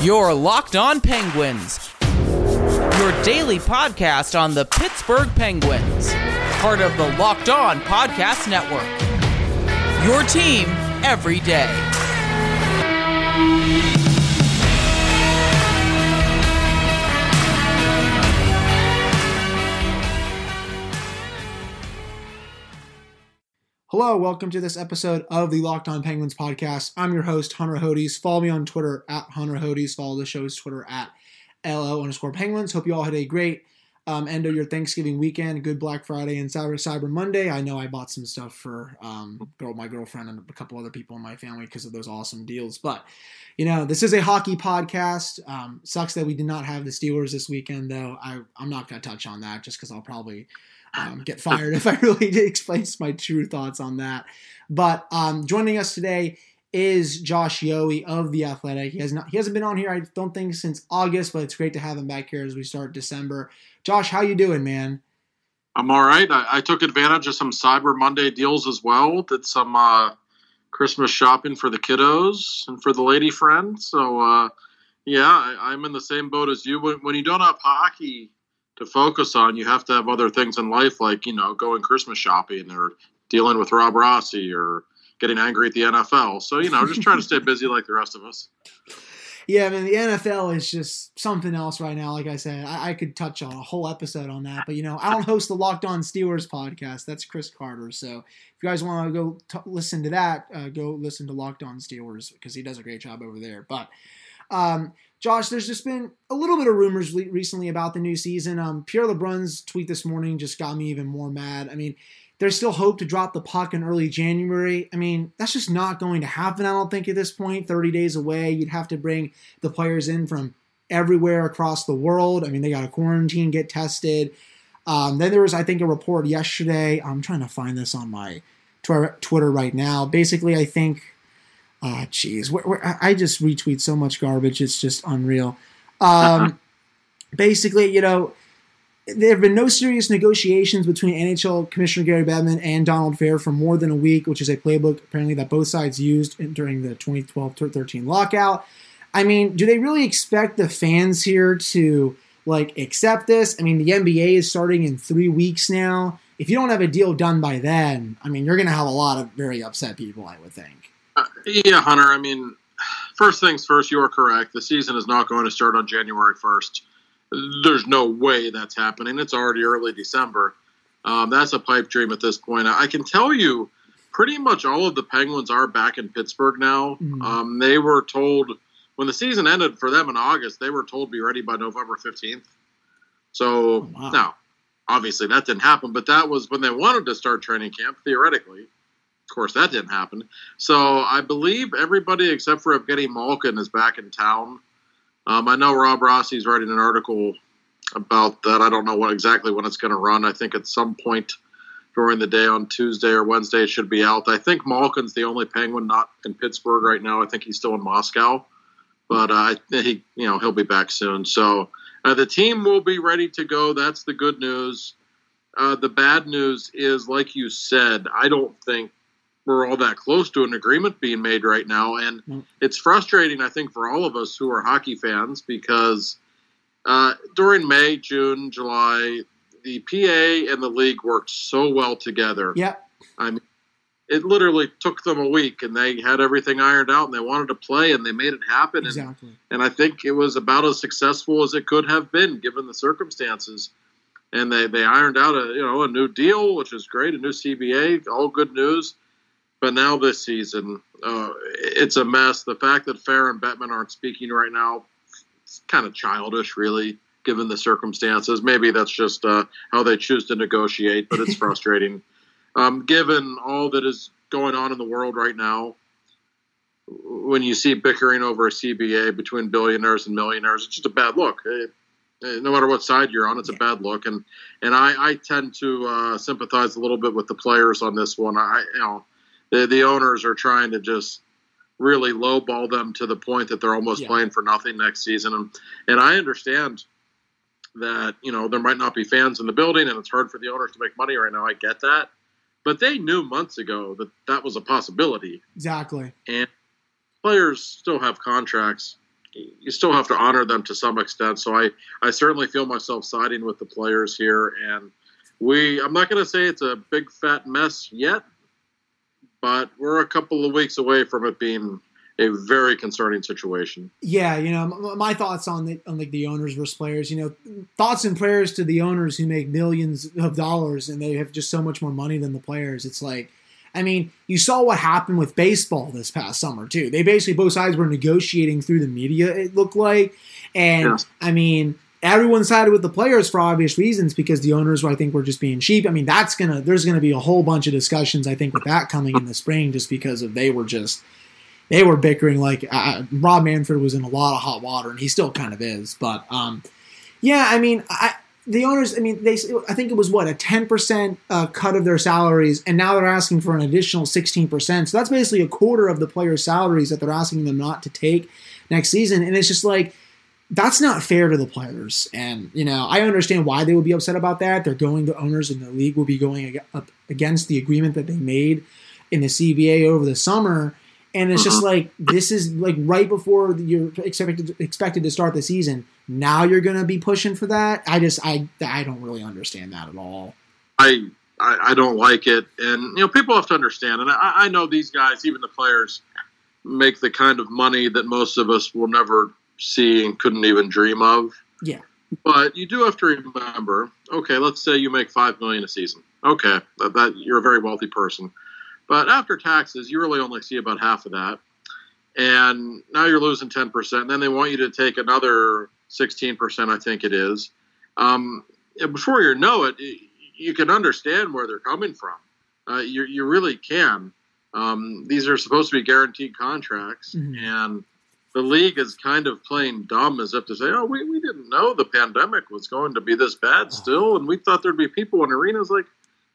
Your Locked On Penguins, your daily podcast on the Pittsburgh Penguins, part of the Locked On Podcast Network. Your team every day. Hello, welcome to this episode of the Locked On Penguins podcast. I'm your host, Hunter Hodes. Follow me on Twitter at Hunter Hodes. Follow the show's Twitter at LO underscore Penguins. Hope you all had a great um, end of your Thanksgiving weekend, good Black Friday and Cyber Cyber Monday. I know I bought some stuff for um, girl, my girlfriend and a couple other people in my family because of those awesome deals. But you know, this is a hockey podcast. Um, sucks that we did not have the Steelers this weekend, though. I I'm not going to touch on that just because I'll probably um, get fired if I really explain my true thoughts on that. But um, joining us today is Josh Yohe of the Athletic. He has not he hasn't been on here I don't think since August, but it's great to have him back here as we start December. Josh, how you doing, man? I'm all right. I, I took advantage of some Cyber Monday deals as well. Did some uh, Christmas shopping for the kiddos and for the lady friend. So uh, yeah, I, I'm in the same boat as you. When, when you don't have hockey to focus on, you have to have other things in life, like you know, going Christmas shopping or dealing with Rob Rossi or getting angry at the NFL. So you know, just trying to stay busy like the rest of us. Yeah, I mean the NFL is just something else right now. Like I said, I, I, could touch on a whole episode on that, but you know, I don't host the Locked On Steelers podcast. That's Chris Carter. So if you guys want to go t- listen to that, uh, go listen to Locked On Steelers because he does a great job over there. But um, Josh, there's just been a little bit of rumors le- recently about the new season. Um, Pierre LeBrun's tweet this morning just got me even more mad. I mean, there's still hope to drop the puck in early January. I mean, that's just not going to happen, I don't think, at this point. 30 days away. You'd have to bring the players in from everywhere across the world. I mean, they got to quarantine, get tested. Um, then there was, I think, a report yesterday. I'm trying to find this on my Twitter right now. Basically, I think, ah, oh, jeez, I just retweet so much garbage. It's just unreal. Um, basically, you know, there have been no serious negotiations between NHL Commissioner Gary Bettman and Donald Fehr for more than a week, which is a playbook apparently that both sides used during the 2012-13 lockout. I mean, do they really expect the fans here to like accept this? I mean, the NBA is starting in three weeks now. If you don't have a deal done by then, I mean, you're going to have a lot of very upset people, I would think. Uh, yeah, Hunter. I mean, first things first, you are correct. The season is not going to start on January 1st there's no way that's happening. It's already early December. Um, that's a pipe dream at this point. I can tell you, pretty much all of the Penguins are back in Pittsburgh now. Mm-hmm. Um, they were told when the season ended for them in August, they were told to be ready by November 15th. So oh, wow. now, obviously, that didn't happen, but that was when they wanted to start training camp, theoretically. Of course, that didn't happen. So I believe everybody except for Evgeny Malkin is back in town. Um, I know Rob Rossi's writing an article about that. I don't know what exactly when it's going to run. I think at some point during the day on Tuesday or Wednesday it should be out. I think Malkin's the only Penguin not in Pittsburgh right now. I think he's still in Moscow, but uh, he you know he'll be back soon. So uh, the team will be ready to go. That's the good news. Uh, the bad news is, like you said, I don't think we're all that close to an agreement being made right now. And mm. it's frustrating, I think, for all of us who are hockey fans because uh, during May, June, July, the PA and the league worked so well together. Yep. I mean, it literally took them a week and they had everything ironed out and they wanted to play and they made it happen. Exactly. And, and I think it was about as successful as it could have been given the circumstances. And they, they ironed out a you know a new deal, which is great, a new CBA, all good news but now this season, uh, it's a mess. The fact that Fehr and Bettman aren't speaking right now, it's kind of childish, really, given the circumstances. Maybe that's just uh, how they choose to negotiate, but it's frustrating. Um, given all that is going on in the world right now, when you see bickering over a CBA between billionaires and millionaires, it's just a bad look. It, no matter what side you're on, it's a bad look. And and I, I tend to uh, sympathize a little bit with the players on this one. I you know the, the owners are trying to just really lowball them to the point that they're almost yeah. playing for nothing next season. And, and I understand that, you know, there might not be fans in the building and it's hard for the owners to make money right now. I get that. But they knew months ago that that was a possibility. Exactly. And players still have contracts. you still have to honor them to some extent. So I, I certainly feel myself siding with the players here. And we, I'm not going to say it's a big fat mess yet, but we're a couple of weeks away from it being a very concerning situation. Yeah, you know, my thoughts on the on like the owners versus players. You know, thoughts and prayers to the owners who make millions of dollars and they have just so much more money than the players. It's like, I mean, you saw what happened with baseball this past summer too. They basically both sides were negotiating through the media. It looked like, and. I mean. Everyone sided with the players for obvious reasons because the owners, I think, were just being cheap. I mean, that's gonna. There's gonna be a whole bunch of discussions, I think, with that coming in the spring, just because of they were just they were bickering like uh, Rob Manfred was in a lot of hot water, and he still kind of is. But um, yeah, I mean, I, the owners, I mean, they I think it was what a ten percent uh, cut of their salaries, and now they're asking for an additional sixteen percent. So that's basically a quarter of the players' salaries that they're asking them not to take next season, and it's just like. That's not fair to the players, and you know I understand why they would be upset about that. They're going, the owners and the league will be going up against the agreement that they made in the CBA over the summer, and it's just like this is like right before you're expected expected to start the season. Now you're going to be pushing for that. I just I I don't really understand that at all. I I, I don't like it, and you know people have to understand, and I, I know these guys, even the players, make the kind of money that most of us will never see and couldn't even dream of. Yeah. But you do have to remember, okay, let's say you make five million a season. Okay, that, that you're a very wealthy person but after taxes, you really only see about half of that. And now you're losing 10%. And then they want you to take another 16%, I think it is. Um, before you know it, you can understand where they're coming from. Uh, you, you really can. Um, these are supposed to be guaranteed contracts. Mm-hmm. And the league is kind of playing dumb as if to say, oh, we, we didn't know the pandemic was going to be this bad still. And we thought there'd be people in arenas. Like,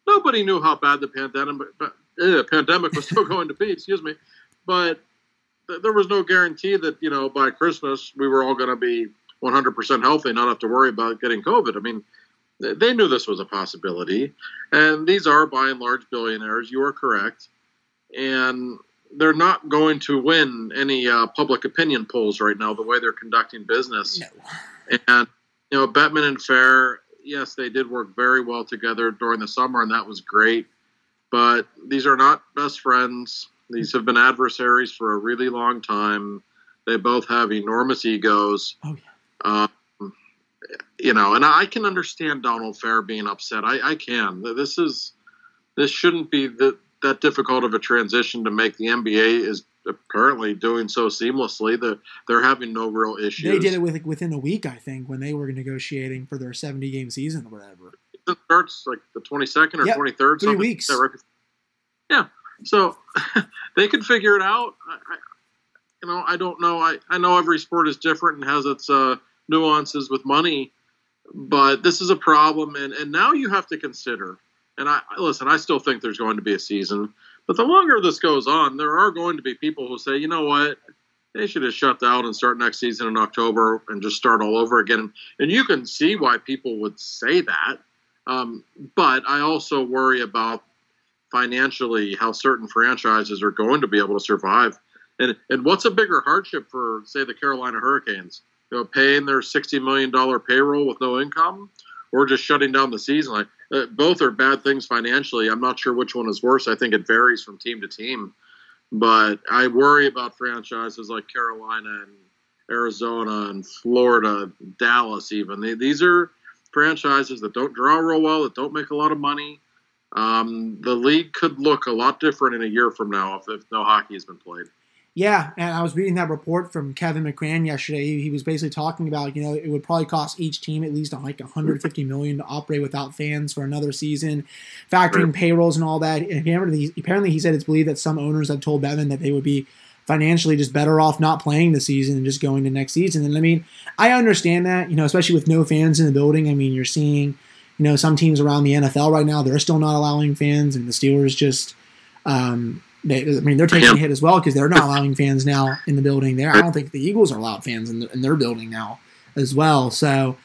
nobody knew how bad the pandemic, uh, pandemic was still going to be. Excuse me, but th- there was no guarantee that you know by Christmas we were all going to be 100% healthy, not have to worry about getting COVID. I mean, th- they knew this was a possibility, and these are by and large billionaires. You are correct, and they're not going to win any uh, public opinion polls right now. The way they're conducting business, no. and you know, Bettman and Fehr, yes, they did work very well together during the summer, and that was great but these are not best friends. These have been adversaries for a really long time. They both have enormous egos. Oh, yeah. Um, you know, and I can understand Donald Fehr being upset. I, I can. This is this shouldn't be the, that difficult of a transition to make. The NBA is apparently doing so seamlessly that they're having no real issues. They did it with, within a week, I think, when they were negotiating for their 70 game season or whatever It starts like the 22nd or yep, 23rd. Three weeks. Yeah. So they can figure it out. I, I, you know, I don't know. I, I know every sport is different and has its uh, nuances with money, but this is a problem. And, and now you have to consider, and I listen, I still think there's going to be a season, but the longer this goes on, there are going to be people who say, you know what, they should have shut down and start next season in October and just start all over again. And you can see why people would say that um, but I also worry about financially how certain franchises are going to be able to survive. And, and what's a bigger hardship for, say, the Carolina Hurricanes? You know, paying their $60 million payroll with no income or just shutting down the season? Like, uh, both are bad things financially. I'm not sure which one is worse. I think it varies from team to team. But I worry about franchises like Carolina and Arizona and Florida, Dallas, even. They, these are franchises that don't draw real well, that don't make a lot of money. Um, the league could look a lot different in a year from now if, if no hockey has been played. Yeah, and I was reading that report from Kevin McGran yesterday. He, he, was basically talking about, you know, it would probably cost each team at least like 150 million to operate without fans for another season, factoring payrolls and all that. And apparently, he said it's believed that some owners have told Bettman that they would be financially just better off not playing the season and just going to next season. And I mean, I understand that, you know, especially with no fans in the building. I mean, you're seeing, you know, some teams around the NFL right now, they're still not allowing fans, and the Steelers just, um, they, I mean, they're taking a hit as well because they're not allowing fans now in the building there. I don't think the Eagles are allowed fans in, the, in their building now as well. So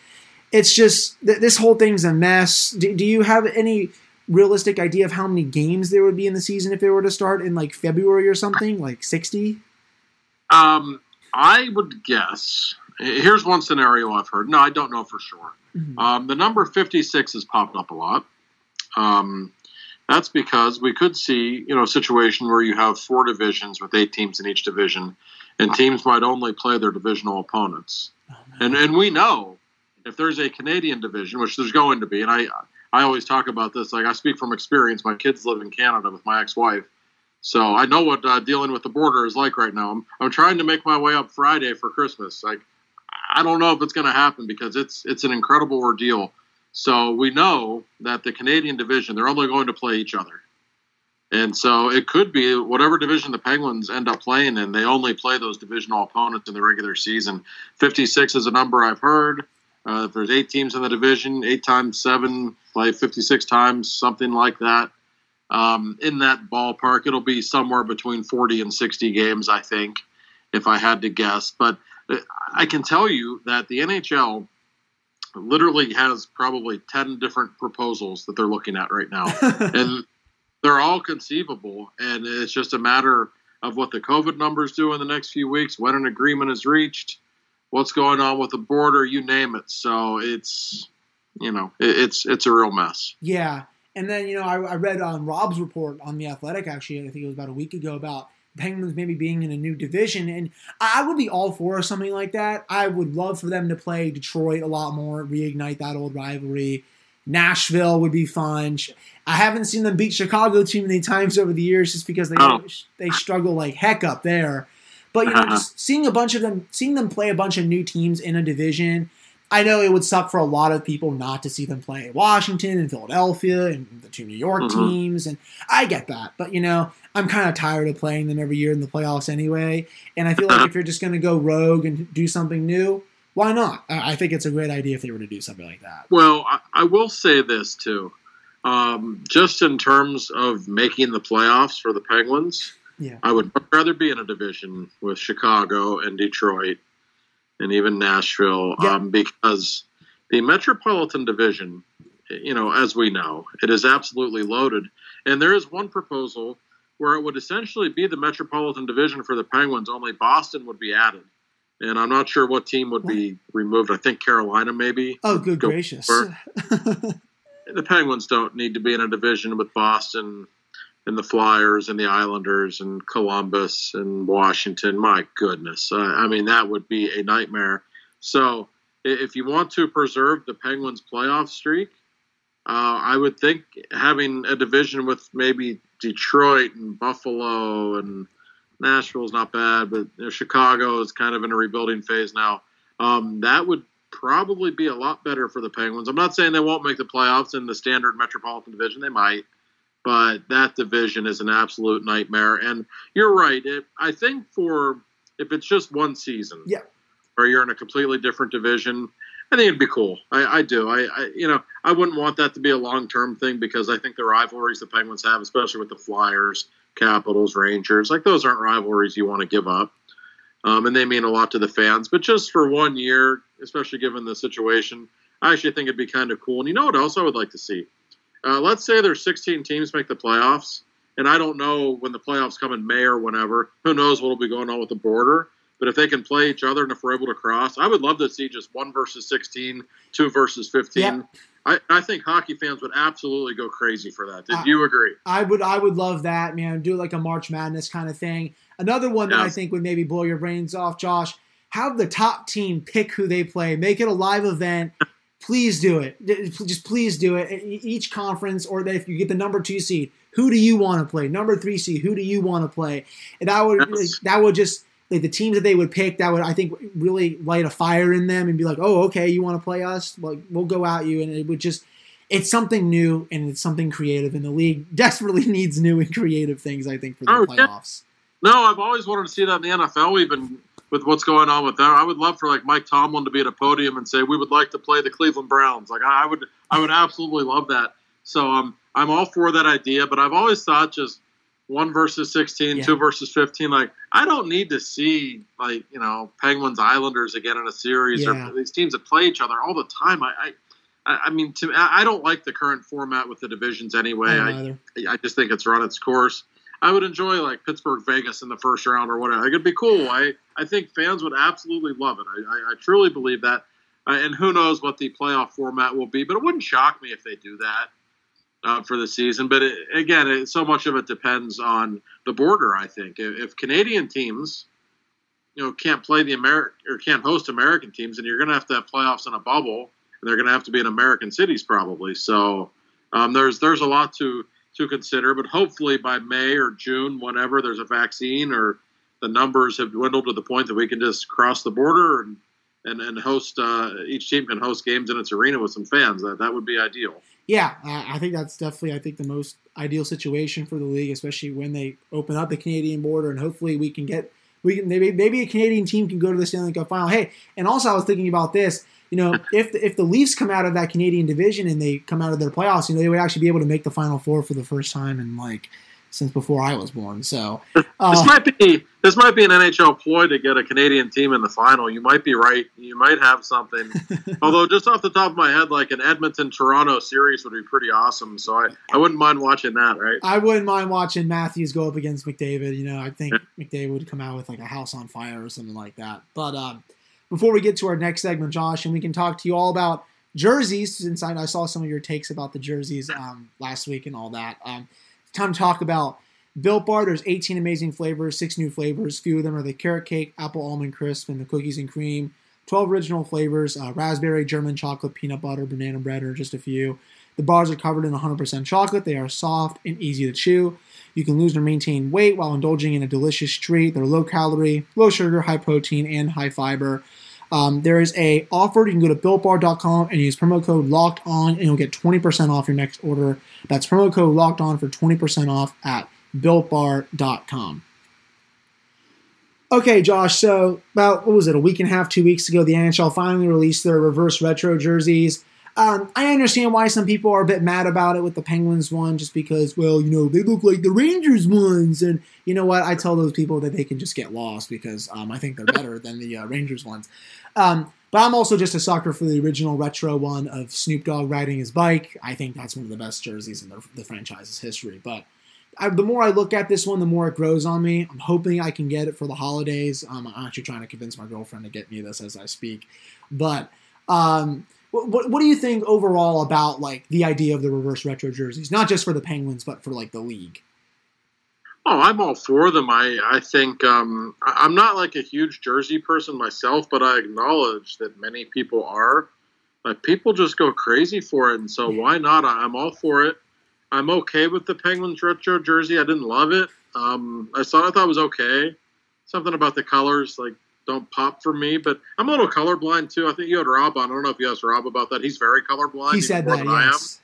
it's just, th- this whole thing's a mess. Do, do you have any realistic idea of how many games there would be in the season if they were to start in like February or something, like 60? Um, I would guess. Here's one scenario I've heard. No, I don't know for sure. Mhm. Um, the number 56 has popped up a lot. Um, that's because we could see, you know, a situation where you have four divisions with eight teams in each division, and teams might only play their divisional opponents. Oh. And and we know if there's a Canadian division, which there's going to be, and I I always talk about this. Like I speak from experience. My kids live in Canada with my ex-wife, so I know what uh, dealing with the border is like right now. I'm I'm trying to make my way up Friday for Christmas. Like I don't know if it's going to happen because it's it's an incredible ordeal. So we know that the Canadian division they're only going to play each other. And so it could be whatever division the Penguins end up playing in, they only play those divisional opponents in the regular season. 56 is a number I've heard. Uh, if there's eight teams in the division, eight times seven, play 56 times, something like that. Um, in that ballpark, it'll be somewhere between 40 and 60 games, I think, if I had to guess. But uh, I can tell you that the NHL literally has probably 10 different proposals that they're looking at right now. And they're all conceivable and it's just a matter of what the covid numbers do in the next few weeks when an agreement is reached what's going on with the border you name it. So it's you know it's it's a real mess. Yeah, and then you know I, I read on Rob's report on the Athletic actually I think it was about a week ago about Penguins maybe being in a new division, and I would be all for something like that. I would love for them to play Detroit a lot more, reignite that old rivalry. Nashville would be fun. I haven't seen them beat Chicago too many times over the years, just because they Oh. they struggle like heck up there. But you know, uh-huh. just seeing a bunch of them, seeing them play a bunch of new teams in a division, I know it would suck for a lot of people not to see them play Washington and Philadelphia and the two New York Mhm. teams, and I get that. But you know, I'm kind of tired of playing them every year in the playoffs anyway. And I feel like if you're just going to go rogue and do something new, why not? I I think it's a great idea if they were to do something like that. well i, I will say this too um, just in terms of making the playoffs for the penguins Yeah. I would rather be in a division with Chicago and Detroit and even Nashville Yeah. um, because the Metropolitan Division, you know, as we know, it is absolutely loaded. And there is one proposal where it would essentially be the Metropolitan Division for the Penguins, only Boston would be added. And I'm not sure what team would be removed. I think Carolina, maybe. Oh, good Go gracious. the Penguins don't need to be in a division with Boston and the Flyers and the Islanders and Columbus and Washington. My goodness. I mean, that would be a nightmare. So, if you want to preserve the Penguins' playoff streak, uh, I would think having a division with maybe Detroit and Buffalo and Nashville's not bad, but you know, Chicago is kind of in a rebuilding phase now. Um, that would probably be a lot better for the Penguins. I'm not saying they won't make the playoffs in the standard Metropolitan Division. They might, but that division is an absolute nightmare. And you're right. It, I think for if it's just one season, Yeah. or you're in a completely different division, I think it'd be cool. I, I do. I, I, you know, I wouldn't want that to be a long term thing because I think the rivalries the Penguins have, especially with the Flyers, Capitals, Rangers, like those aren't rivalries you want to give up. Um, and they mean a lot to the fans. But just for one year, especially given the situation, I actually think it'd be kind of cool. And you know what else I would like to see? Uh, let's say there's 16 teams make the playoffs, and I don't know when the playoffs come in May or whenever. Who knows what will be going on with the border? But if they can play each other and if we're able to cross, I would love to see just one versus 16, two versus 15. Yeah. I, I think hockey fans would absolutely go crazy for that. Did Uh, you agree? I would I would love that, man. Do like a March Madness kind of thing. Another one that I think would maybe blow your brains off, Josh. Have the top team pick who they play. Make it a live event. Please do it. Just please do it. Each conference, or if you get the number two seed, who do you want to play? Number three seed, who do you want to play? And that would Yes. that would just like the teams that they would pick. That would I think really light a fire in them and be like, oh, okay, you want to play us? Like we'll go at you, and it would just it's something new and it's something creative and the league desperately needs new and creative things i think for the Oh, yeah. playoffs No, I've always wanted to see that in the NFL, even with what's going on with that. I would love for like Mike Tomlin to be at a podium and say, "We would like to play the Cleveland Browns." Like I would, I would absolutely love that. So um, I'm all for that idea, but I've always thought just one versus 16, Yeah. two versus 15. Like I don't need to see like you know Penguins Islanders again in a series Yeah. or these teams that play each other all the time. I. I I mean, to I don't like the current format with the divisions anyway. I I. I just think it's run its course. I would enjoy like Pittsburgh Vegas in the first round or whatever. It'd be cool. I I think fans would absolutely love it. I, I, I truly believe that. Uh, and who knows what the playoff format will be, but it wouldn't shock me if they do that uh, for the season. But it, again, it, so much of it depends on the border. I think if, if Canadian teams, you know, can't play the American or can't host American teams, and you're going to have to have playoffs in a bubble, and they're going to have to be in American cities probably. So um, there's there's a lot to to consider. But hopefully by May or June, whenever there's a vaccine or the numbers have dwindled to the point that we can just cross the border and and, and host uh, each team can host games in its arena with some fans. That that would be ideal. Yeah, I think that's definitely I think the most ideal situation for the league, especially when they open up the Canadian border, and hopefully we can get we can maybe maybe a Canadian team can go to the Stanley Cup final. Hey, and also I was thinking about this. You know, if the, if the Leafs come out of that Canadian division and they come out of their playoffs, you know, they would actually be able to make the Final Four for the first time in like since before I was born. So uh, this might be this might be an NHL ploy to get a Canadian team in the final. You might be right. You might have something. Although just off the top of my head, like an Edmonton Toronto series would be pretty awesome. So I, I wouldn't mind watching that. Right. I wouldn't mind watching Matthews go up against McDavid. You know, I think McDavid would come out with like a house on fire or something like that. But um, before we get to our next segment, Josh, and we can talk to you all about jerseys, since I, I saw some of your takes about the jerseys um, last week and all that. Um, time to talk about Built Bar. There's 18 amazing flavors, six new flavors. A few of them are the carrot cake, apple almond crisp, and the cookies and cream. 12 original flavors: uh, raspberry, German chocolate, peanut butter, banana bread, or just a few. The bars are covered in 100% chocolate. They are soft and easy to chew. You can lose or maintain weight while indulging in a delicious treat. They're low calorie, low sugar, high protein, and high fiber. Um, there is a offer. You can go to builtbar.com and use promo code locked on, and you'll get 20% off your next order. That's promo code locked on for 20% off at builtbar.com. Okay, Josh. So about what was it? A week and a half, two weeks ago, the NHL finally released their reverse retro jerseys. Um, I understand why some people are a bit mad about it with the Penguins one, just because, well, you know, they look like the Rangers ones, and you know what? I tell those people that they can just get lost because um, I think they're better than the uh, Rangers ones. Um, but I'm also just a sucker for the original retro one of Snoop Dogg riding his bike. I think that's one of the best jerseys in the, the franchise's history. But I, the more I look at this one, the more it grows on me. I'm hoping I can get it for the holidays. Um, I'm actually trying to convince my girlfriend to get me this as I speak. But um, what, what, what do you think overall about like the idea of the reverse retro jerseys, not just for the Penguins, but for like the league? Oh, I'm all for them. I I think um, I'm not like a huge jersey person myself, but I acknowledge that many people are. Like people just go crazy for it, and so why not? I'm all for it. I'm okay with the Penguins retro jersey. I didn't love it. Um, I saw. I thought it was okay. Something about the colors, like don't pop for me. But I'm a little colorblind too. I think you had Rob on. I don't know if you asked Rob about that. He's very colorblind. He said that. Yes.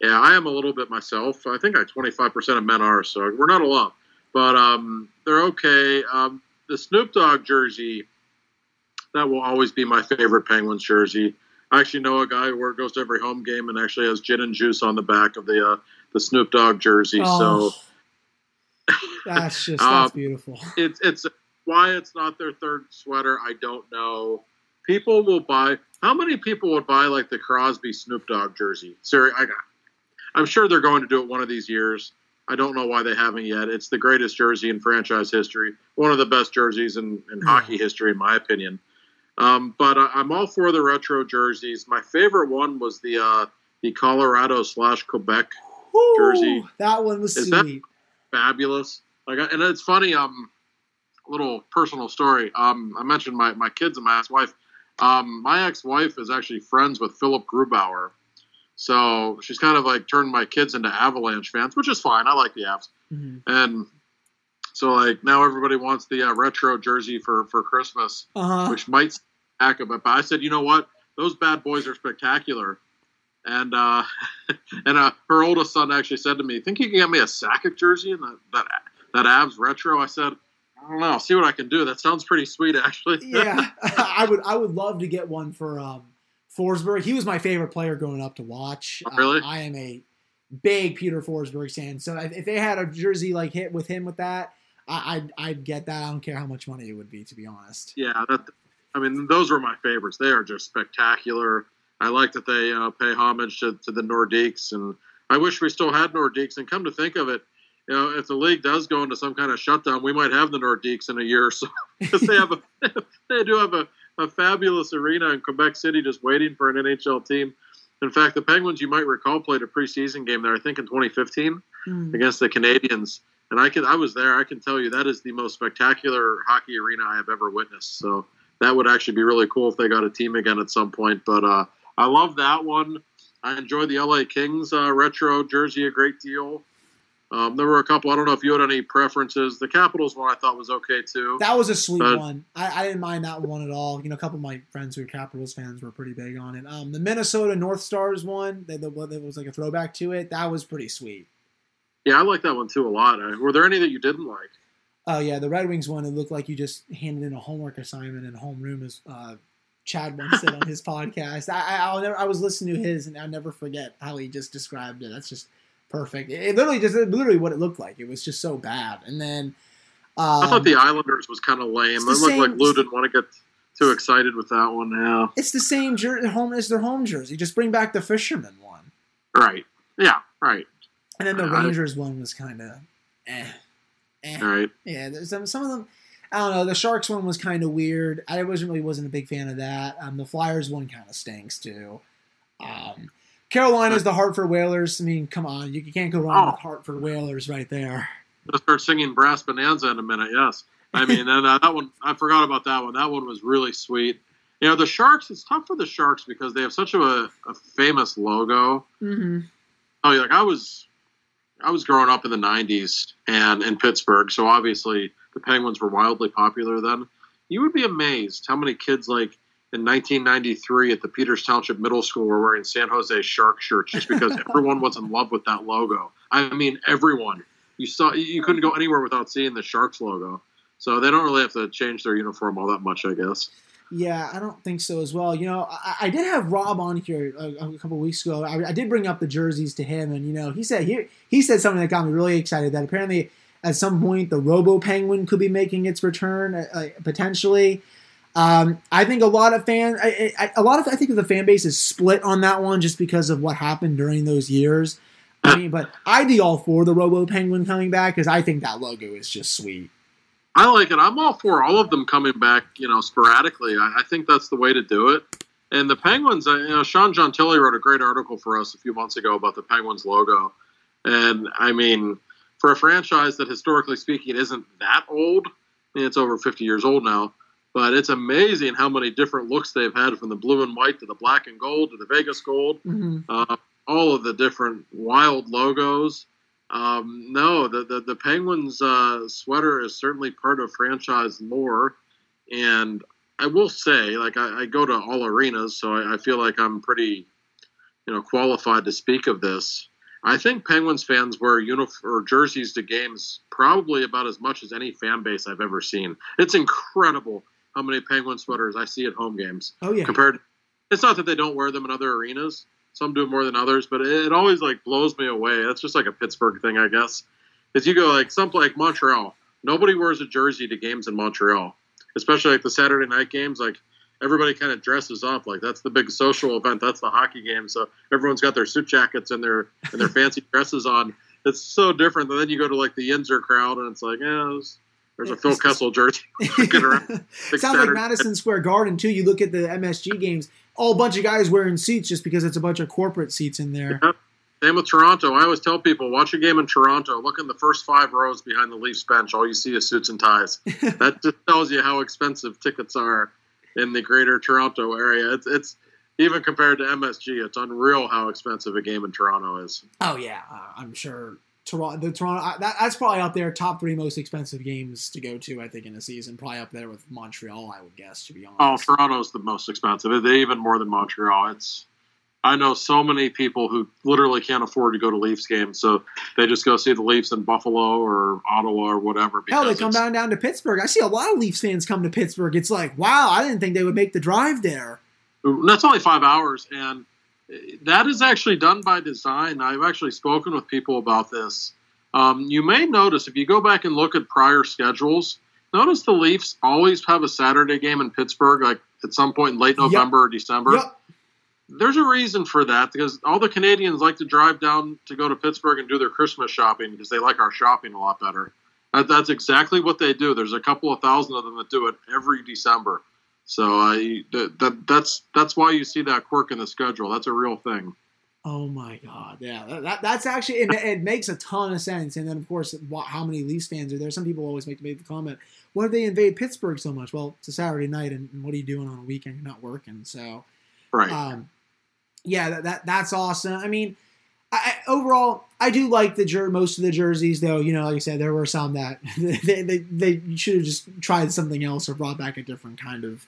Yeah, I am a little bit myself. I think I 25% of men are, so we're not alone. But um, they're okay. Um, the Snoop Dogg jersey, that will always be my favorite Penguins jersey. I actually know a guy who goes to every home game and actually has gin and juice on the back of the uh, the Snoop Dogg jersey. Oh, so that's just that's um, beautiful. It's it's why it's not their third sweater, I don't know. People will buy. How many people would buy like the Crosby Snoop Dogg jersey? Sorry, I got. I'm sure they're going to do it one of these years. I don't know why they haven't yet. It's the greatest jersey in franchise history, one of the best jerseys in, in yeah. hockey history, in my opinion. Um, but uh, I'm all for the retro jerseys. My favorite one was the uh, the Colorado slash Quebec Ooh, jersey. That one was Is sweet. fabulous. Like, and it's funny. Um, a little personal story. Um, I mentioned my, my kids and my ex-wife. Um, my ex-wife is actually friends with Philipp Grubauer. So she's kind of like turned my kids into Avalanche fans, which is fine. I like the Avs. Mm-hmm. And so like now everybody wants the uh, retro jersey for for Christmas, uh-huh. which might back a bit. But I said, you know what? Those bad boys are spectacular. And uh, and uh, her oldest son actually said to me, "Think you can get me a Sakic jersey and that that that Avs retro?" I said, I don't know. I'll see what I can do. That sounds pretty sweet, actually. yeah, I would. I would love to get one for um, Forsberg. He was my favorite player growing up to watch. Oh, really? Uh, I am a big Peter Forsberg fan. So if, if, they had a jersey like hit with him with that, I, would I'd, I'd get that. I don't care how much money it would be, to be honest. Yeah, that. I mean, those were my favorites. They are just spectacular. I like that they uh, pay homage to, to the Nordiques, and I wish we still had Nordiques. And come to think of it, you know, if the league does go into some kind of shutdown, we might have the Nordiques in a year or so because they have a they do have a, a fabulous arena in Quebec City just waiting for an NHL team. In fact, the Penguins, you might recall, played a preseason game there, I think in 2015 Hmm. against the Canadiens. And I can I was there. I can tell you that is the most spectacular hockey arena I have ever witnessed. So that would actually be really cool if they got a team again at some point. But uh, I love that one. I enjoy the LA Kings uh, retro jersey a great deal. Um, there were a couple. I don't know if you had any preferences. The Capitals one I thought was okay too. That was a sweet But- one. I, I didn't mind that one at all. You know, a couple of my friends who are Capitals fans were pretty big on it. Um, the Minnesota North Stars one, that, was like a throwback to it. That was pretty sweet. Yeah, I like that one too a lot. Uh, were there any that you didn't like? Oh yeah, the Red Wings one. It looked like you just handed in a homework assignment in homeroom, as uh, Chad once said on his podcast. I, I, I'll never, I was listening to his, and I'll never forget how he just described it. That's just perfect. It, it literally just literally what it looked like. It was just so bad. And then um, I thought the Islanders was kind of lame. It looked like Lou didn't want to get too excited with that one. Yeah, it's the same jer- home as their home jersey. Just bring back the Fisherman one. right. Yeah, right. And then the I- Rangers one was kind of, eh, eh. Right. Yeah, there's some some of them. I don't know. The Sharks one was kind of weird. I wasn't really wasn't a big fan of that. Um, the Flyers one kind of stinks too. Um, Carolina's the Hartford Whalers. I mean, come on, you can't go wrong Oh. with Hartford Whalers right there. I'll start singing Brass Bonanza in a minute. Yes, I mean, and uh, that one I forgot about that one. That one was really sweet. You know, the Sharks. It's tough for the Sharks because they have such a, a famous logo. Mm-hmm. Oh, like I was, I was growing up in the '90s and in Pittsburgh, so obviously the Penguins were wildly popular then. You would be amazed how many kids like in 1993 at the Peters Township Middle School we were wearing San Jose Shark shirts just because everyone was in love with that logo. I mean, everyone. You saw you couldn't go anywhere without seeing the Sharks logo. So they don't really have to change their uniform all that much, I guess. Yeah, I don't think so as well. You know, I, I did have Rob on here a, a couple weeks ago. I, I did bring up the jerseys to him, and you know, he said he he said something that got me really excited. That apparently, at some point, the Robo Penguin could be making its return uh, uh, potentially. Um, I think a lot of fans, I, I, a lot of I think the fan base is split on that one just because of what happened during those years. I mean, but I'd be all for the Robo Penguin coming back because I think that logo is just sweet. I like it. I'm all for all of them coming back, you know, sporadically. I, I think that's the way to do it. And the Penguins, you know, Sean Gentille wrote a great article for us a few months ago about the Penguins logo. And I mean, for a franchise that historically speaking isn't that old, I mean, it's over 50 years old now, but it's amazing how many different looks they've had from the blue and white to the black and gold to the Vegas gold Mm-hmm. uh, all of the different wild logos. Um, no, the the, the Penguins uh, sweater is certainly part of franchise lore, and I will say, like I, I go to all arenas, so I, I feel like I'm pretty, you know, qualified to speak of this. I think Penguins fans wear uniform or jerseys to games probably about as much as any fan base I've ever seen. It's incredible how many Penguin sweaters I see at home games. Oh yeah, compared it's not that they don't wear them in other arenas. Some do more than others but it, it always like blows me away. That's just like a pittsburgh thing i guess. Is you go like some like montreal. Nobody wears a jersey to games in montreal especially like the saturday night games. Like everybody kind of dresses up. Like that's the big social event. That's the hockey game. So everyone's got their suit jackets and their and their fancy dresses on. It's so different and then you go to like the yinzer crowd and it's like yeah there's a phil kessel jersey. Sounds like Madison Square Garden too. You look at the MSG games, all bunch of guys wearing seats just because it's a bunch of corporate seats in there. Same with Toronto. I always tell people, watch a game in Toronto. Look in the first five rows behind the Leafs bench. All you see is suits and ties. that just tells you how expensive tickets are in the greater Toronto area. It's, it's even compared to MSG. It's unreal how expensive a game in Toronto is. Oh yeah, uh, I'm sure Toronto. The Toronto that, that's probably up there, top three most expensive games to go to. I think in a season, probably up there with Montreal. I would guess, to be honest. Oh. Toronto's the most expensive. They even more than Montreal. It's I know so many people who literally can't afford to go to Leafs games, so they just go see the Leafs in Buffalo or Ottawa or whatever. Hell, they come down down to Pittsburgh. I see a lot of Leafs fans come to Pittsburgh. It's like, wow, I didn't think they would make the drive there. That's only five hours, and that is actually done by design. I've actually spoken with people about this. Um, you may notice if you go back and look at prior schedules, notice the Leafs always have a Saturday game in Pittsburgh, like at some point in late Yep. November or December. Yep. there's a reason for that because all the Canadians like to drive down to go to Pittsburgh and do their Christmas shopping because they like our shopping a lot better. That, that's exactly what they do. There's a couple of thousand of them that do it every December. So I that, that that's that's why you see that quirk in the schedule. That's a real thing. Oh my God! Yeah, that, that's actually it, it, makes a ton of sense. And then of course, how many Leafs fans are there? Some people always make, make the comment, "Why do they invade Pittsburgh so much?" Well, it's a Saturday night, and, and what are you doing on a weekend? You're not working, so right. Um, yeah, that, that that's awesome. I mean, I, overall, I do like the jer- most of the jerseys, though. You know, like I said, there were some that they they, they should have just tried something else or brought back a different kind of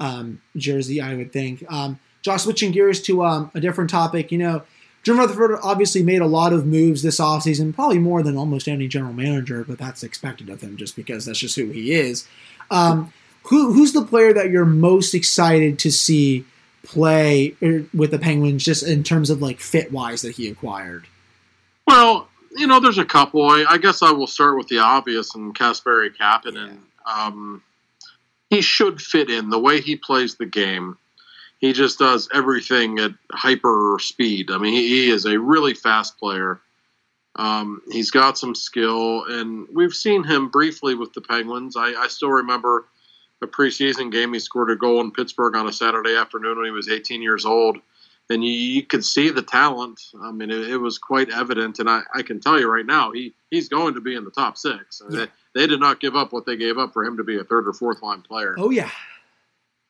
um, jersey. I would think. Um, Josh, switching gears to um, a different topic. You know, Jim Rutherford obviously made a lot of moves this offseason, probably more than almost any general manager, but that's expected of him just because that's just who he is. Um, who, who's the player that you're most excited to see play er, with the Penguins, just in terms of like fit wise that he acquired? Well, you know, there's a couple. I, I guess I will start with the obvious and Kasperi Kapanen. Yeah. Um, he should fit in the way he plays the game. He just does everything at hyper speed. I mean, he, he is a really fast player. Um, he's got some skill, and we've seen him briefly with the Penguins. I, I still remember a preseason game. He scored a goal in Pittsburgh on a Saturday afternoon when he was 18 years old, and you, you could see the talent. I mean, it, it was quite evident, and I, I, can tell you right now, he he's going to be in the top six. Yeah. They, they did not give up what they gave up for him to be a third or fourth line player. Oh yeah,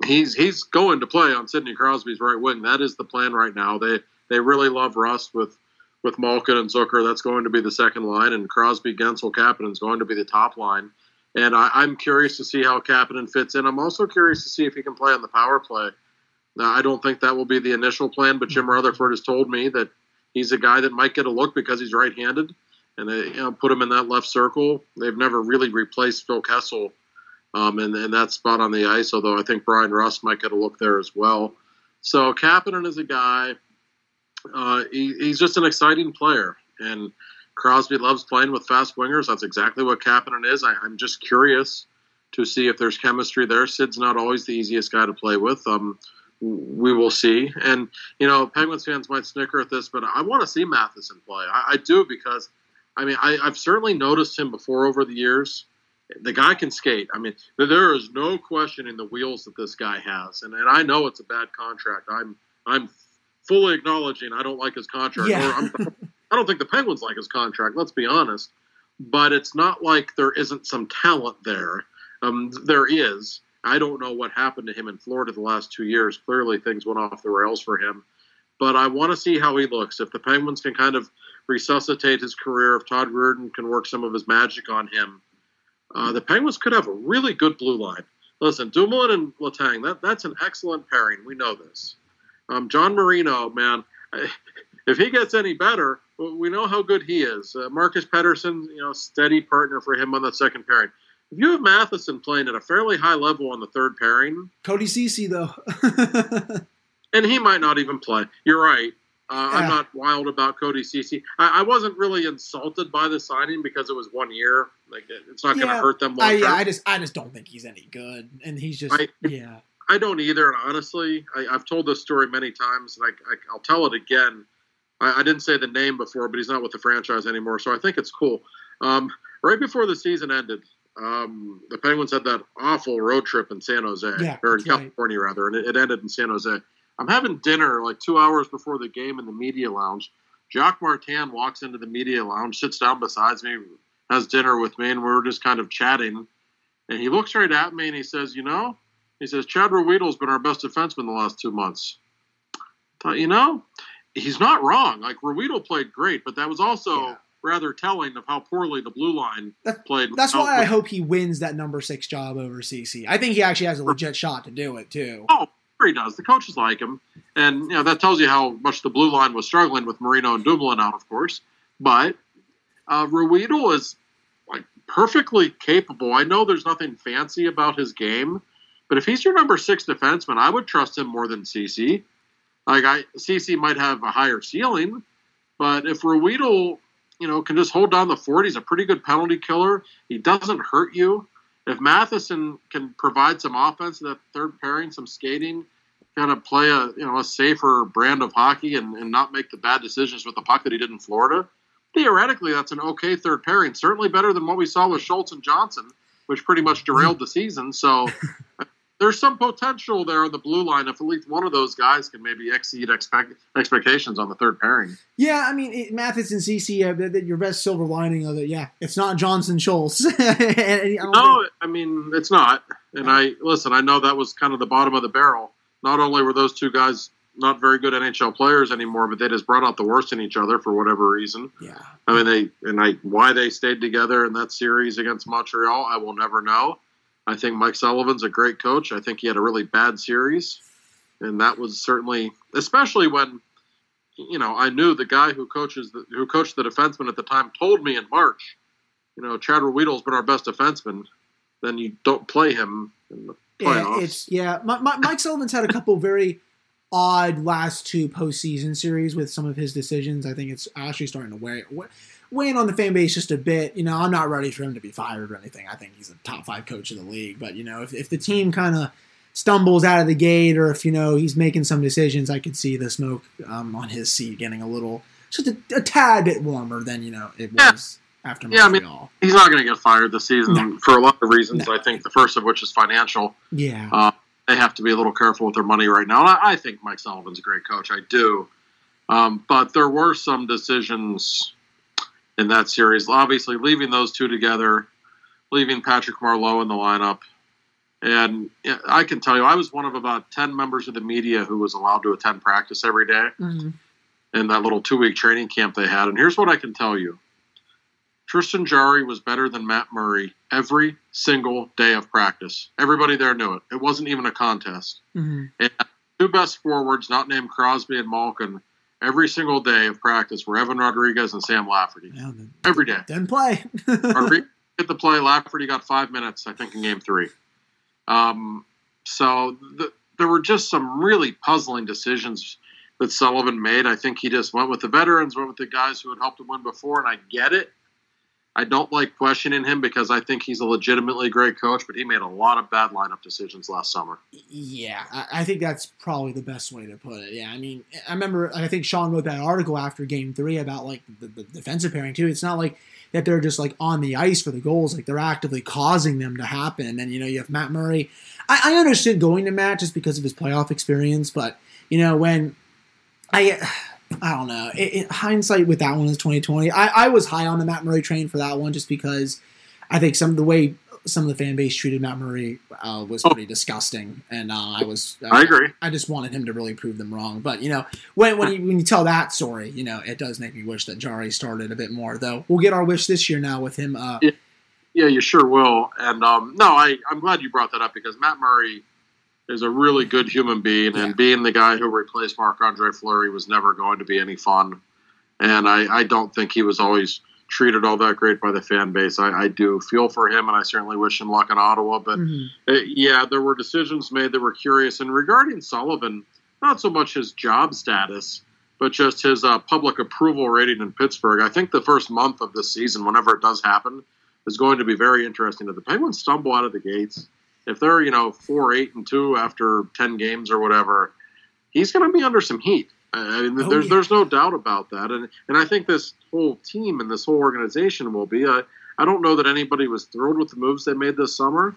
he's he's going to play on Sidney Crosby's right wing. That is the plan right now. They they really love Rust with with Malkin and Zucker. That's going to be the second line, and Crosby, Guentzel, Kapanen is going to be the top line. And I, am curious to see how Kapanen fits in. I'm also curious to see if he can play on the power play. Now, I don't think that will be the initial plan, but Jim Rutherford has told me that he's a guy that might get a look because he's right-handed, and they you know, put him in that left circle. They've never really replaced Phil Kessel um, and, and that spot on the ice, although I think Bryan Rust might get a look there as well. So Kapanen is a guy, uh, he, he's just an exciting player. And Crosby loves playing with fast wingers. That's exactly what Kapanen is. I, am just curious to see if there's chemistry there. Sid's not always the easiest guy to play with. Um, we will see. And, you know, Penguins fans might snicker at this, but I want to see Matheson play. I, I do because, I mean, I, I've certainly noticed him before over the years the guy can skate. I mean, there is no question in the wheels that this guy has, and, and I know it's a bad contract. I'm I'm fully acknowledging I don't like his contract. Yeah. I'm, I don't think the Penguins like his contract. Let's be honest. But it's not like there isn't some talent there. Um, there is. I don't know what happened to him in Florida the last two years. Clearly, things went off the rails for him. But I want to see how he looks. If the Penguins can kind of resuscitate his career, if Todd Reirden can work some of his magic on him, uh, the Penguins could have a really good blue line. Listen, Dumoulin and Letang, that, that's an excellent pairing. We know this. Um, John Marino, man, if he gets any better, we know how good he is. Uh, Marcus Pettersson, you know, steady partner for him on the second pairing. If you have Matheson playing at a fairly high level on the third pairing, Cody Ceci though, and he might not even play. You're right. Uh, yeah. I'm not wild about Cody Ceci. I, I, wasn't really insulted by the signing because it was one year. Like it's not going to hurt them. I, yeah, I just I just don't think he's any good, and he's just I, yeah. I don't either. And honestly, I, have told this story many times, and I, will tell it again. I, I, didn't say the name before, but he's not with the franchise anymore, so I think it's cool. Um, right before the season ended, um, the Penguins had that awful road trip in San Jose, yeah, or in California right. rather, and it, it ended in San Jose. I'm having dinner like two hours before the game in the media lounge. Jacques Martin walks into the media lounge, sits down beside me, has dinner with me, and we're just kind of chatting. And he looks right at me and he says, "You know," he says, "Chad Ruhwedel's been our best defenseman the last two months." I thought, you know, he's not wrong. Like Ruhwedel played great, but that was also yeah. rather telling of how poorly the blue line that, played. That's why I hope he wins that number six job over Ceci. I think he actually has a legit shot to do it too. Oh, he does. The coaches like him, and you know that tells you how much the blue line was struggling with Marino and Dumoulin out, of course. But uh, Ruhwedel is like perfectly capable. I know there's nothing fancy about his game, but if he's your number six defenseman, I would trust him more than Ceci. Like I, Ceci might have a higher ceiling, but if Ruhwedel, you know, can just hold down the fort, he's a pretty good penalty killer. He doesn't hurt you if Matheson can provide some offense that third pairing, some skating, kind of play a you know a safer brand of hockey and, and not make the bad decisions with the puck that he did in Florida, theoretically that's an okay third pairing. Certainly better than what we saw with Schultz and Johnson, which pretty much derailed the season. So there's some potential there on the blue line if at least one of those guys can maybe exceed expect, expectations on the third pairing. Yeah, I mean it, Mathis and Ceci, uh, your best silver lining of it. Yeah, it's not Johnson Schultz. no, think... I mean it's not. And I listen. I know that was kind of the bottom of the barrel. Not only were those two guys not very good NHL players anymore, but they just brought out the worst in each other for whatever reason. Yeah. I mean, they and I why they stayed together in that series against Montreal, I will never know. I think Mike Sullivan's a great coach. I think he had a really bad series, and that was certainly, especially when, you know, I knew the guy who coaches the, who coached the defenseman at the time told me in March, you know, Chad Ruhwedel's been our best defenseman. Then you don't play him in the playoffs. Yeah, it's yeah. My, my, Mike Sullivan's had a couple very odd last two postseason series with some of his decisions. I think it's actually starting to weigh weighing on the fan base just a bit. You know, I'm not ready for him to be fired or anything. I think he's a top five coach in the league. But you know, if, if the team kind of stumbles out of the gate, or if you know he's making some decisions, I could see the smoke um, on his seat getting a little just a, a, tad bit warmer than you know it was. Yeah. After Montreal. Yeah, I mean, he's not going to get fired this season no. for a lot of reasons. No. I think the first of which is financial. Yeah, uh, they have to be a little careful with their money right now. And I, I think Mike Sullivan's a great coach. I do. Um, but there were some decisions in that series. Obviously, leaving those two together, leaving Patrick Marleau in the lineup. And I can tell you, I was one of about 10 members of the media who was allowed to attend practice every day mm-hmm. in that little two week training camp they had. And here's what I can tell you Tristan Jarry was better than Matt Murray every single day of practice. Everybody there knew it. It wasn't even a contest. Mm-hmm. And two best forwards, not named Crosby and Malkin, every single day of practice were Evan Rodrigues and Sam Lafferty. Yeah, every day. Didn't play. Rodrigues hit the play. Lafferty got five minutes, I think, in game three. Um, so the, there were just some really puzzling decisions that Sullivan made. I think he just went with the veterans, went with the guys who had helped him win before, and I get it. I don't like questioning him because I think he's a legitimately great coach, but he made a lot of bad lineup decisions last summer. Yeah, I think that's probably the best way to put it. Yeah, I mean, I remember I think Sean wrote that article after Game Three about like the, the defensive pairing too. It's not like that they're just like on the ice for the goals; like they're actively causing them to happen. And you know, you have Matt Murray. I, I understood going to Matt just because of his playoff experience, but you know when I I don't know. It, it, hindsight with that one is twenty twenty. I, I was high on the Matt Murray train for that one just because I think some of the way some of the fan base treated Matt Murray uh, was pretty disgusting, and uh, I was uh, I agree. I just wanted him to really prove them wrong. But you know, when when you, when you tell that story, you know, it does make me wish that Jarry started a bit more. Though we'll get our wish this year now with him. Uh, yeah, yeah, you sure will. And um, no, I I'm glad you brought that up because Matt Murray is a really good human being, yeah. and being the guy who replaced Marc Andre Fleury was never going to be any fun. And I, I, don't think he was always treated all that great by the fan base. I, I do feel for him, and I certainly wish him luck in Ottawa. But mm-hmm. it, uh, yeah, there were decisions made that were curious. And regarding Sullivan, not so much his job status, but just his uh, public approval rating in Pittsburgh. I think the first month of this season, whenever it does happen, is going to be very interesting. If the Penguins stumble out of the gates if they're you know four eight and two after ten games or whatever, he's going to be under some heat. I mean, oh, there's yeah. there's no doubt about that, and and I think this whole team and this whole organization will be. I I don't know that anybody was thrilled with the moves they made this summer.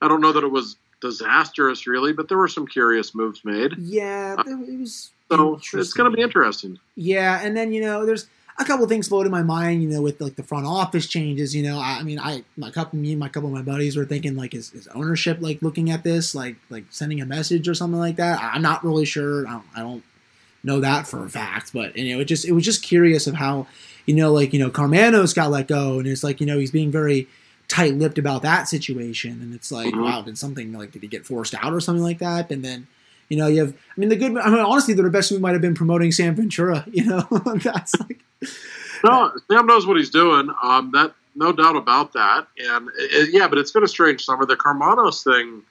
I don't know that it was disastrous really, but there were some curious moves made. Yeah, it was. So it's going to be interesting. Yeah, and then you know, there's a couple things floated in my mind, you know, with like the front office changes. You know, I, I mean, I my couple me and my couple of my buddies were thinking like, is, is, ownership like looking at this, like like sending a message or something like that? I'm not really sure. I don't, I don't know that for a fact, but you know, it just it was just curious of how, you know, like you know, Karmanos got let go, and it's like you know he's being very tight-lipped about that situation, and it's like, mm-hmm. wow, did something like did he get forced out or something like that? And then you know, you have, I mean, the good, I mean, honestly, the best move might have been promoting Sam Ventura, you know, that's like. No, Sam knows what he's doing. Um, that, no doubt about that. And it, yeah, but it's been a strange summer. The Karmanos thing,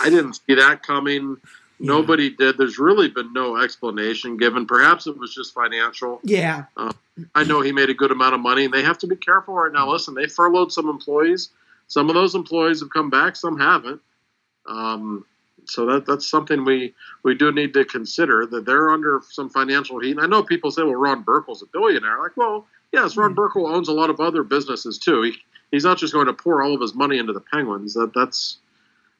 I didn't see that coming. Yeah. Nobody did. There's really been no explanation given. Perhaps it was just financial. Yeah. Um, I know he made a good amount of money, and they have to be careful right now. Listen, they furloughed some employees. Some of those employees have come back, some haven't. Um, so that that's something we we do need to consider that they're under some financial heat. And I know people say, well, Ron Burkle's a billionaire. Like, well, yes, Ron mm-hmm. Burkle owns a lot of other businesses too. He, he's not just going to pour all of his money into the Penguins. That that's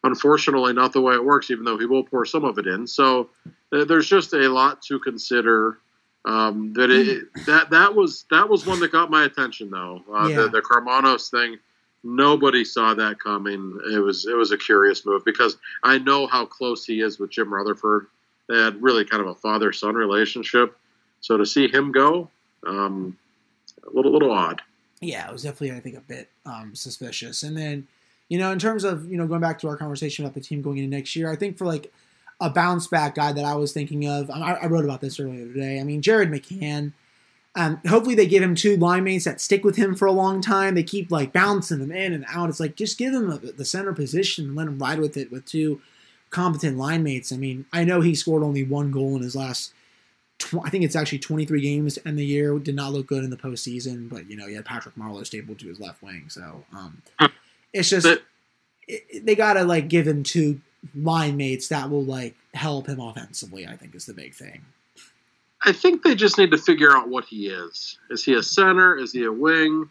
unfortunately not the way it works. Even though he will pour some of it in. So uh, there's just a lot to consider. Um, that it, that that was that was one that got my attention though. Uh, yeah. the, the Karmanos thing nobody saw that coming. It was it was a curious move because I know how close he is with Jim Rutherford. They had really kind of a father son relationship. So to see him go, um, a little little odd. Yeah, it was definitely I think a bit um, suspicious. And then, you know, in terms of you know going back to our conversation about the team going into next year, I think for like a bounce back guy that I was thinking of, I, I wrote about this earlier today. I mean, Jared McCann um, hopefully they give him two line mates that stick with him for a long time. They keep like bouncing them in and out. It's like just give him a, the center position and let him ride with it with two competent line mates. I mean, I know he scored only one goal in his last. Tw- I think it's actually 23 games in the year. Did not look good in the postseason, but you know he had Patrick Marleau stapled to his left wing, so um, it's just it, they gotta like give him two line mates that will like help him offensively. I think is the big thing. I think they just need to figure out what he is. Is he a center? Is he a wing?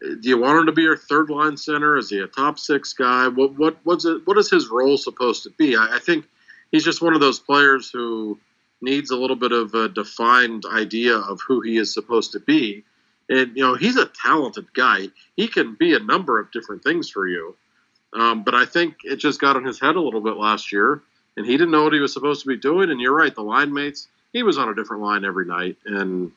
Do you want him to be your third line center? Is he a top six guy? What what what's it, what is his role supposed to be? I, I think he's just one of those players who needs a little bit of a defined idea of who he is supposed to be. And you know, he's a talented guy. He can be a number of different things for you. Um, but I think it just got in his head a little bit last year, and he didn't know what he was supposed to be doing. And you're right, the line mates he was on a different line every night. And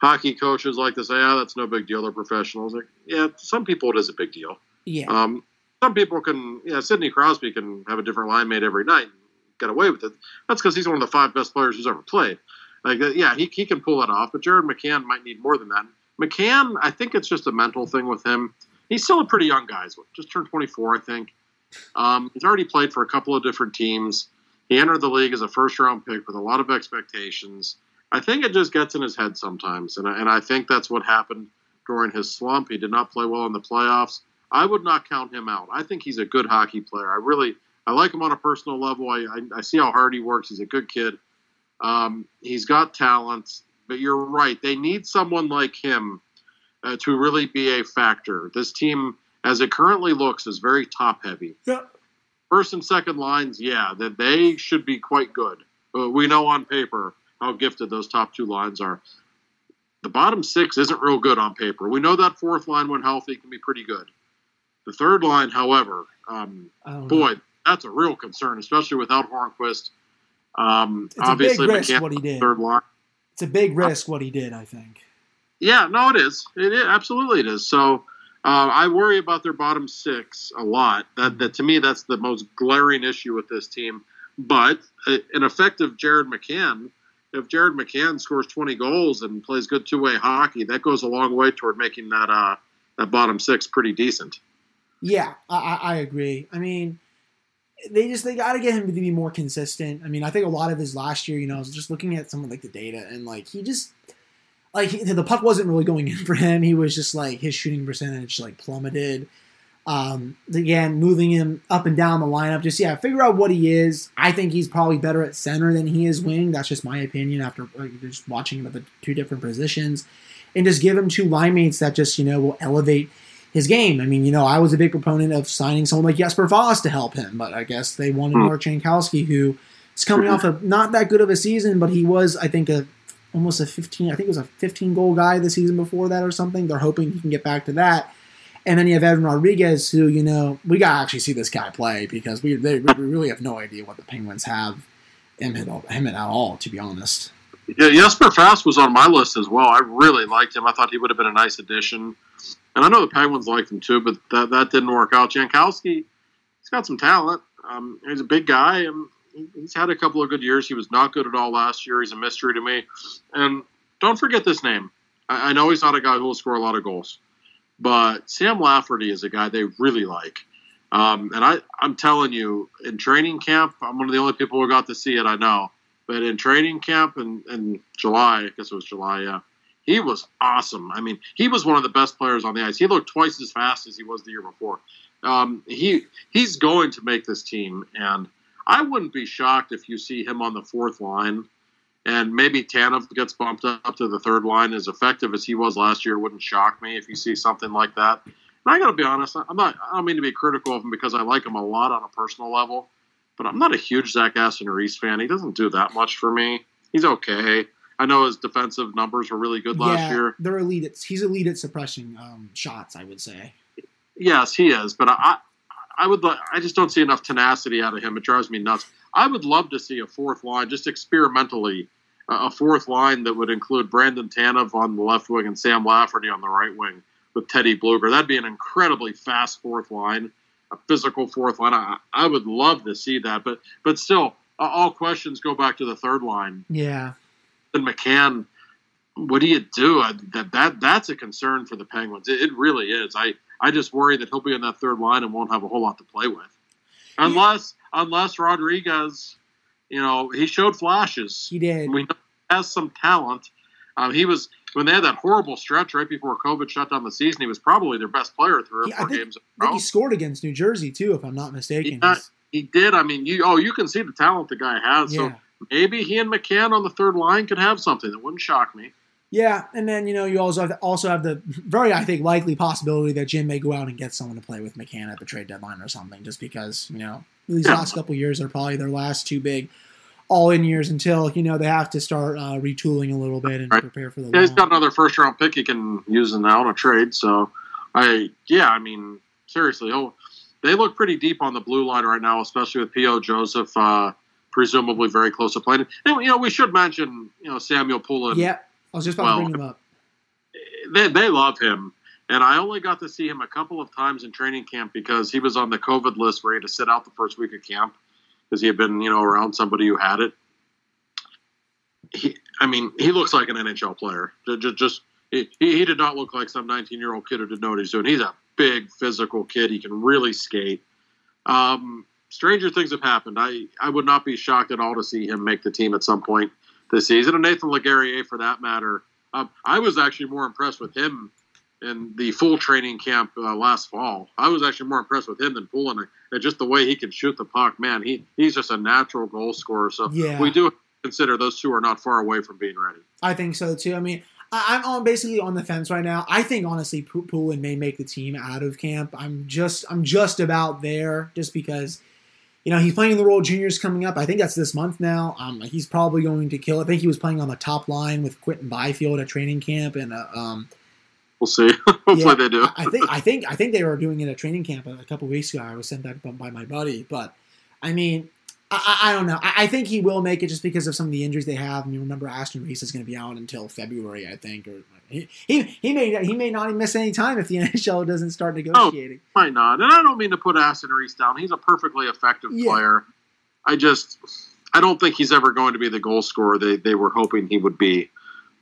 hockey coaches like to say, "Oh, that's no big deal. They're professionals." Like, yeah, some people it is a big deal. Yeah. Um, some people can, yeah, Sidney Crosby can have a different line mate every night and get away with it. That's because he's one of the five best players who's ever played. Like, uh, yeah, he, he can pull that off, but Jared McCann might need more than that. McCann, I think it's just a mental thing with him. He's still a pretty young guy. He's just turned 24, I think. Um, he's already played for a couple of different teams. He entered the league as a first round pick with a lot of expectations. I think it just gets in his head sometimes, and I, and I think that's what happened during his slump. He did not play well in the playoffs. I would not count him out. I think he's a good hockey player. I really I like him on a personal level. I, I, I see how hard he works. He's a good kid. Um, he's got talent, but you're right. They need someone like him uh, to really be a factor. This team, as it currently looks, is very top heavy. Yeah first and second lines, yeah, that they should be quite good. But we know on paper how gifted those top two lines are. The bottom six isn't real good on paper. We know that fourth line, when healthy, can be pretty good. The third line, however, um, boy, know. that's a real concern, especially without Hornqvist. Um, it's obviously, a big risk what he did. Third line. It's a big risk what he did. I think. Yeah, no, it is. It is absolutely it is. So uh, I worry about their bottom six a lot. That, that to me, that's the most glaring issue with this team. But uh, an effective Jared McCann, if Jared McCann scores 20 goals and plays good two way hockey, that goes a long way toward making that uh, that bottom six pretty decent. Yeah, I, I agree. I mean, they just they got to get him to be more consistent. I mean, I think a lot of his last year, you know, I was just looking at some of like the data and like he just like the puck wasn't really going in for him. He was just like his shooting percentage like plummeted. Um, again, moving him up and down the lineup, just yeah, figure out what he is. I think he's probably better at center than he is wing. That's just my opinion after like, just watching him at the two different positions, and just give him two line mates that just you know will elevate his game. I mean, you know, I was a big proponent of signing someone like Jesper Fast to help him, but I guess they wanted Mark Jankowski, who is coming off of not that good of a season, but he was, I think, a almost a 15, I think it was a 15 goal guy the season before that or something. They're hoping he can get back to that. And then you have Evan Rodrigues, who, you know, we got to actually see this guy play because we, they, we really have no idea what the Penguins have him at, him at all, to be honest. Yeah, Jesper Fast was on my list as well. I really liked him. I thought he would have been a nice addition. And I know the Penguins liked him too, but that, that didn't work out. Jankowski, he's got some talent. Um, he's a big guy, and he's had a couple of good years. He was not good at all last year. He's a mystery to me. And don't forget this name. I, I know he's not a guy who will score a lot of goals, but Sam Lafferty is a guy they really like. Um, and I, I'm telling you, in training camp, I'm one of the only people who got to see it. I know, but in training camp in, in July, I guess it was July, yeah, he was awesome. I mean, he was one of the best players on the ice. He looked twice as fast as he was the year before. Um, he he's going to make this team, and I wouldn't be shocked if you see him on the fourth line, and maybe Tanev gets bumped up to the third line. As effective as he was last year, wouldn't shock me if you see something like that. And I got to be honest, I'm not. I don't mean to be critical of him because I like him a lot on a personal level, but I'm not a huge Zach Aston Reese fan. He doesn't do that much for me. He's okay. I know his defensive numbers were really good last yeah, year. They're elite. At, he's elite at suppressing um, shots. I would say. Yes, he is, but I, I would. I just don't see enough tenacity out of him. It drives me nuts. I would love to see a fourth line, just experimentally, a fourth line that would include Brandon Tanev on the left wing and Sam Lafferty on the right wing with Teddy Blueger. That'd be an incredibly fast fourth line, a physical fourth line. I, I would love to see that, but but still, uh, all questions go back to the third line. Yeah. And McCann, what do you do? I, that that that's a concern for the Penguins. It, it really is. I I just worry that he'll be in that third line and won't have a whole lot to play with, unless unless Rodrigues, you know, he showed flashes. He did. We know he has some talent. Um, he was when they had that horrible stretch right before COVID shut down the season. He was probably their best player three or I four think- games. I think he scored against New Jersey too, if I'm not mistaken. Yeah, He did. I mean, you oh, you can see the talent the guy has. yeah. So maybe he and McCann on the third line could have something that wouldn't shock me. Yeah, and then you know you also have also have the very I think likely possibility that Jim may go out and get someone to play with McCann at the trade deadline or something, just because you know these last couple years are probably their last two big all in years until you know they have to start uh, retooling a little bit and Right. prepare for the. Yeah, he's long- got another first round pick he can use now in a trade. So I yeah, I mean seriously, oh, they look pretty deep on the blue line right now, especially with P.O. Joseph. Uh, presumably very close to playing. And, you know, we should mention, you know, Samuel Poulin. Yeah, I was just about Well, to bring him up. they, they love him. And I only got to see him a couple of times in training camp because he was on the COVID list where he had to sit out the first week of camp because he had been, you know, around somebody who had it. He, I mean, he looks like an NHL player. Just, just he, he did not look like some 19 year old kid who didn't know what he's doing. He's a big physical kid. He can really skate. Um, stranger things have happened. I, I would not be shocked at all to see him make the team at some point this season. And Nathan Légaré, for that matter, um, I was actually more impressed with him in the full training camp uh, last fall. I was actually more impressed with him than Poulin. And just the way he can shoot the puck, man, he he's just a natural goal scorer. So Yeah. we do consider those two are not far away from being ready. I think so too. I mean, I, I'm on basically on the fence right now. I think honestly, Poulin may make the team out of camp. I'm just I'm just about there, just because. You know, he's playing the World Juniors coming up. I think that's this month now. Um, he's probably going to kill. it. I think he was playing on the top line with Quinton Byfield at training camp, and uh, um, We'll see. Hopefully Yeah, they do. I think I think I think they were doing it at training camp a couple weeks ago. I was sent that by- my buddy, but I mean, I, I don't know. I, I think he will make it just because of some of the injuries they have. I mean, remember Aston Reese is going to be out until February, I think, or he, he he may he may not even miss any time if the NHL doesn't start negotiating. Might not. And I don't mean to put Aston Reese down. He's a perfectly effective Yeah. player. I just I don't think he's ever going to be the goal scorer they, they were hoping he would be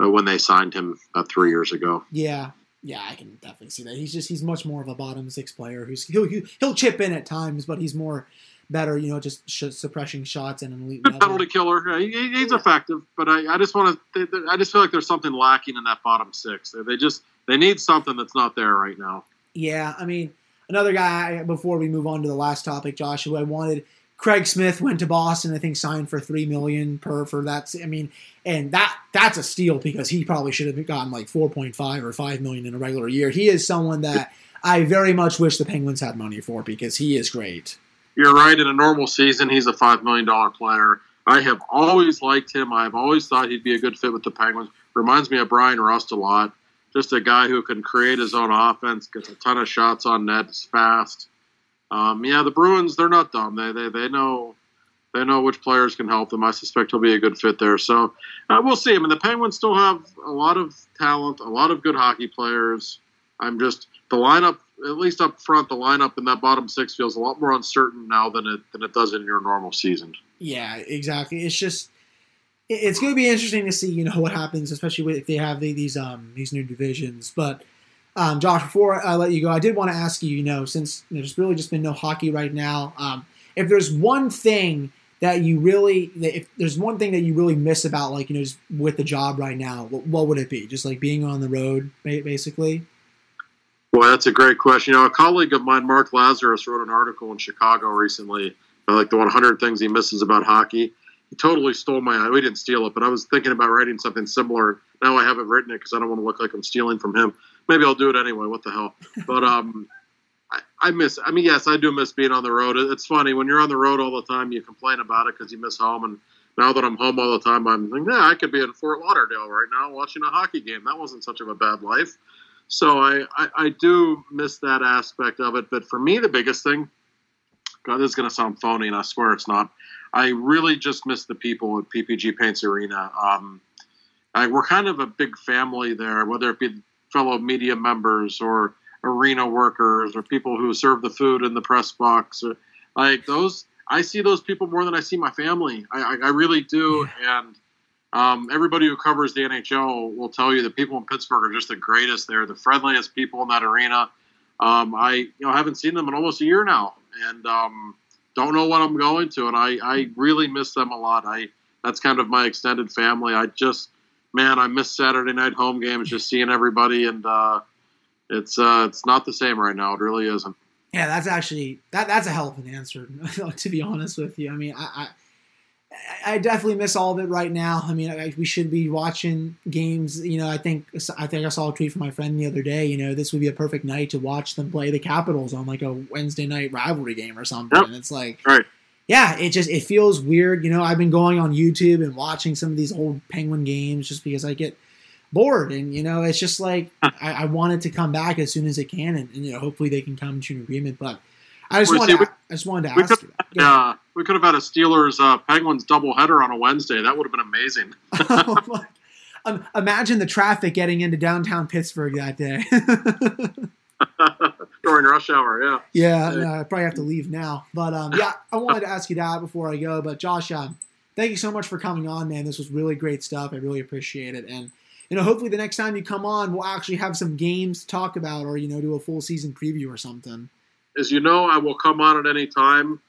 uh, when they signed him uh, three years ago. Yeah, yeah, I can definitely see that. He's just he's much more of a bottom six player who's he'll, he'll chip in at times, but he's more better, you know, just sh- suppressing shots and an elite Good penalty killer. Uh, he- he- he's effective, but I, I just want to. I just feel like there's something lacking in that bottom six. They, they just they need something that's not there right now. Yeah, I mean, another guy before we move on to the last topic, Josh, who I wanted. Craig Smith went to Boston. I think signed for three million per for that. I mean, and that that's a steal because he probably should have gotten like four point five or five million in a regular year. He is someone that I very much wish the Penguins had money for because he is great. You're right. In a normal season, he's a five million dollar player. I have always liked him. I've always thought he'd be a good fit with the Penguins. Reminds me of Bryan Rust a lot. Just a guy who can create his own offense, gets a ton of shots on net, is fast. Um, yeah, the Bruins, they're not dumb. They, they they know they know which players can help them. I suspect he'll be a good fit there. So uh, we'll see. I mean, the Penguins still have a lot of talent, a lot of good hockey players. I'm just the lineup, at least up front, the lineup in that bottom six feels a lot more uncertain now than it than it does in your normal season. Yeah, exactly. It's just it's going to be interesting to see, you know, what happens, especially if they have the, these um these new divisions. But um, Josh, before I let you go, I did want to ask you, you know, since there's really just been no hockey right now, um, if there's one thing that you really, if there's one thing that you really miss about, like, you know, with the job right now, what, what would it be? Just like being on the road, basically. Boy, that's a great question. You know, a colleague of mine, Mark Lazerus, wrote an article in Chicago recently uh, like the 100 things he misses about hockey. He totally stole my. Eye. We didn't steal it, but I was thinking about writing something similar. Now I haven't written it because I don't want to look like I'm stealing from him. Maybe I'll do it anyway. What the hell? But um, I, I miss. I mean, yes, I do miss being on the road. It's funny when you're on the road all the time. You complain about it because you miss home, and now that I'm home all the time, I'm thinking, yeah, I could be in Fort Lauderdale right now watching a hockey game. That wasn't such of a bad life. So I, I, I do miss that aspect of it. But for me, the biggest thing, God, this is going to sound phony, and I swear it's not. I really just miss the people at PPG Paints Arena. Um, I, we're kind of a big family there, whether it be fellow media members or arena workers or people who serve the food in the press box. Or, like those, I see those people more than I see my family. I, I, I really do, and um, everybody who covers the NHL will tell you that people in Pittsburgh are just the greatest. They're the friendliest people in that arena. Um, I you know haven't seen them in almost a year now, and um, don't know what I'm going to, and I, I really miss them a lot. I that's kind of my extended family. I just man, I miss Saturday night home games, just seeing everybody, and uh, it's uh, it's not the same right now. It really isn't. Yeah, that's actually that that's a hell of an answer. to be honest with you, I mean, I, I, I definitely miss all of it right now. I mean, I, we should be watching games. You know, I think I think I saw a tweet from my friend the other day. You know, this would be a perfect night to watch them play the Capitals on like a Wednesday night rivalry game or something. Yep. And it's like, Right. yeah, it just it feels weird. You know, I've been going on YouTube and watching some of these old Penguin games just because I get bored, and you know, it's just like I, I want it to come back as soon as it can, and, and you know, hopefully they can come to an agreement. But I just wanted, see, to, we- I just wanted to we ask could- you. Yeah, we could have had a Steelers uh, Penguins doubleheader on a Wednesday. That would have been amazing. um, imagine the traffic getting into downtown Pittsburgh that day. During rush hour, yeah. yeah, no, I probably have to leave now. But um, yeah, I wanted to ask you that before I go. But Josh, um, thank you so much for coming on, man. This was really great stuff. I really appreciate it. And you know, hopefully the next time you come on, we'll actually have some games to talk about, or you know, do a full season preview or something. As you know, I will come on at any time.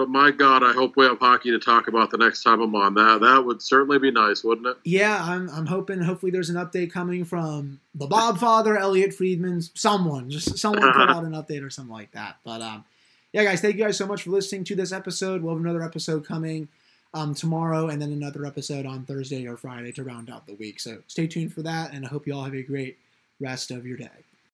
But my God, I hope we have hockey to talk about the next time I'm on. That that would certainly be nice, wouldn't it? Yeah, I'm, I'm hoping. Hopefully, there's an update coming from the Bob Father, Elliotte Friedman, someone, just someone put out an update or something like that. But um, yeah, guys, thank you guys so much for listening to this episode. We'll have another episode coming um, tomorrow, and then another episode on Thursday or Friday to round out the week. So stay tuned for that, and I hope you all have a great rest of your day.